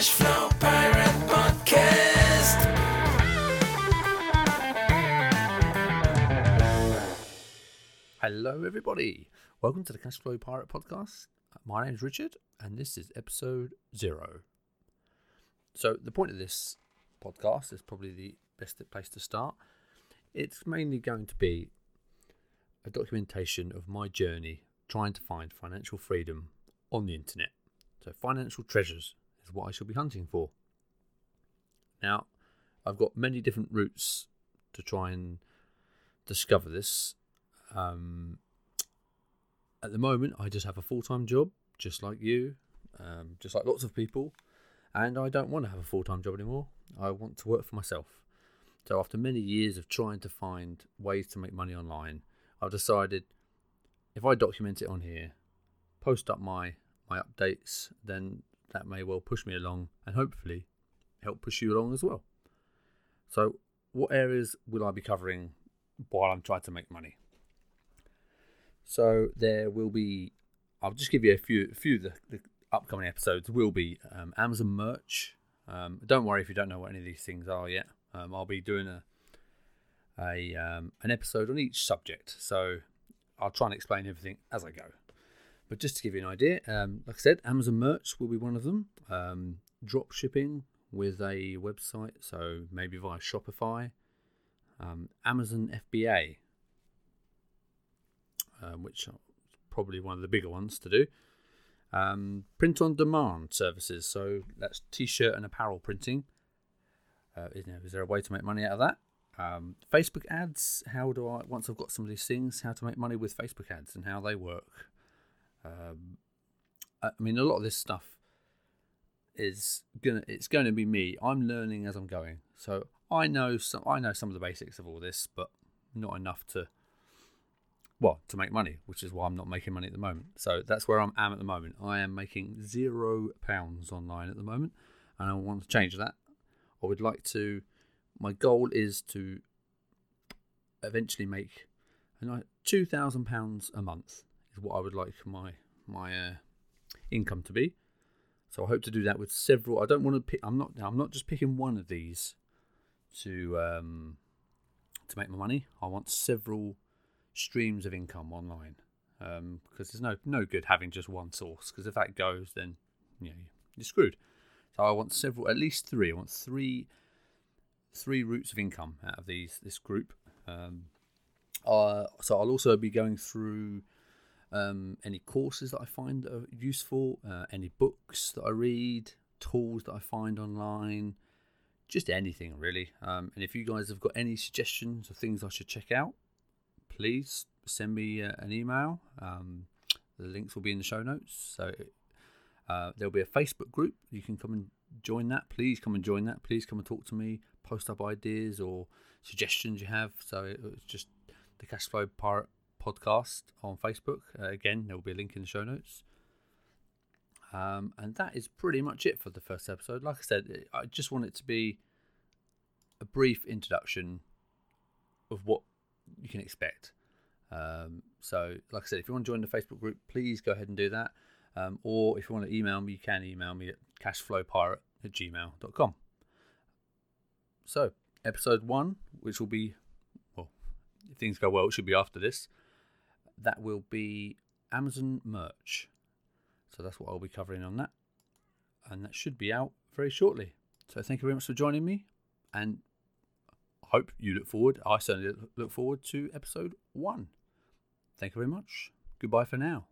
Cashflow Pirate Podcast. Hello, everybody. Welcome to the Cashflow Pirate Podcast. My name is Richard, and this is episode zero. So, the point of this podcast is probably the best place to start. It's mainly going to be a documentation of my journey trying to find financial freedom on the internet. So, financial treasures is what I shall be hunting for. Now, I've got many different routes to try and discover this. Um, at the moment, I just have a full time job, just like you, um, just like lots of people, and I don't want to have a full time job anymore. I want to work for myself. So, after many years of trying to find ways to make money online, I've decided if I document it on here, post up my my updates, then that may well push me along and hopefully help push you along as well. So, what areas will I be covering while I'm trying to make money? So, there will be, I'll just give you a few, a few of the, the upcoming episodes will be um, Amazon merch. Um, don't worry if you don't know what any of these things are yet. Um, I'll be doing a a um, an episode on each subject, so I'll try and explain everything as I go. But just to give you an idea, um, like I said, Amazon merch will be one of them. Um, drop shipping with a website, so maybe via Shopify, um, Amazon FBA, um, which is probably one of the bigger ones to do. Um, print on demand services, so that's t-shirt and apparel printing. Uh, is, you know, is there a way to make money out of that? Um, Facebook ads. How do I once I've got some of these things, how to make money with Facebook ads and how they work? Um, I mean, a lot of this stuff is gonna it's going to be me. I'm learning as I'm going, so I know some I know some of the basics of all this, but not enough to well to make money, which is why I'm not making money at the moment. So that's where I'm am at the moment. I am making zero pounds online at the moment, and I want to change that. I would like to. My goal is to eventually make two thousand pounds a month is what I would like my my uh, income to be. So I hope to do that with several. I don't want to pick. I'm not. I'm not just picking one of these to um, to make my money. I want several streams of income online um, because there's no no good having just one source. Because if that goes, then you know you're screwed. So I want several, at least three. I want three three routes of income out of these this group. Um, uh, so I'll also be going through um, any courses that I find are useful, uh, any books that I read, tools that I find online, just anything really. Um, and if you guys have got any suggestions of things I should check out, please send me uh, an email. Um, the links will be in the show notes. So uh, there'll be a Facebook group. You can come and join that. Please come and join that. Please come and talk to me. Post up ideas or suggestions you have. So it's just the Cashflow Pirate podcast on Facebook. Uh, again, there will be a link in the show notes. Um, and that is pretty much it for the first episode. Like I said, I just want it to be a brief introduction of what you can expect. Um, so, like I said, if you want to join the Facebook group, please go ahead and do that. Um, or if you want to email me, you can email me at cashflowpirate at gmail.com. So, episode one, which will be, well, if things go well, it should be after this that will be Amazon merch. So that's what I'll be covering on that. And that should be out very shortly. So thank you very much for joining me. And I hope you look forward. I certainly look forward to episode one. Thank you very much. Goodbye for now.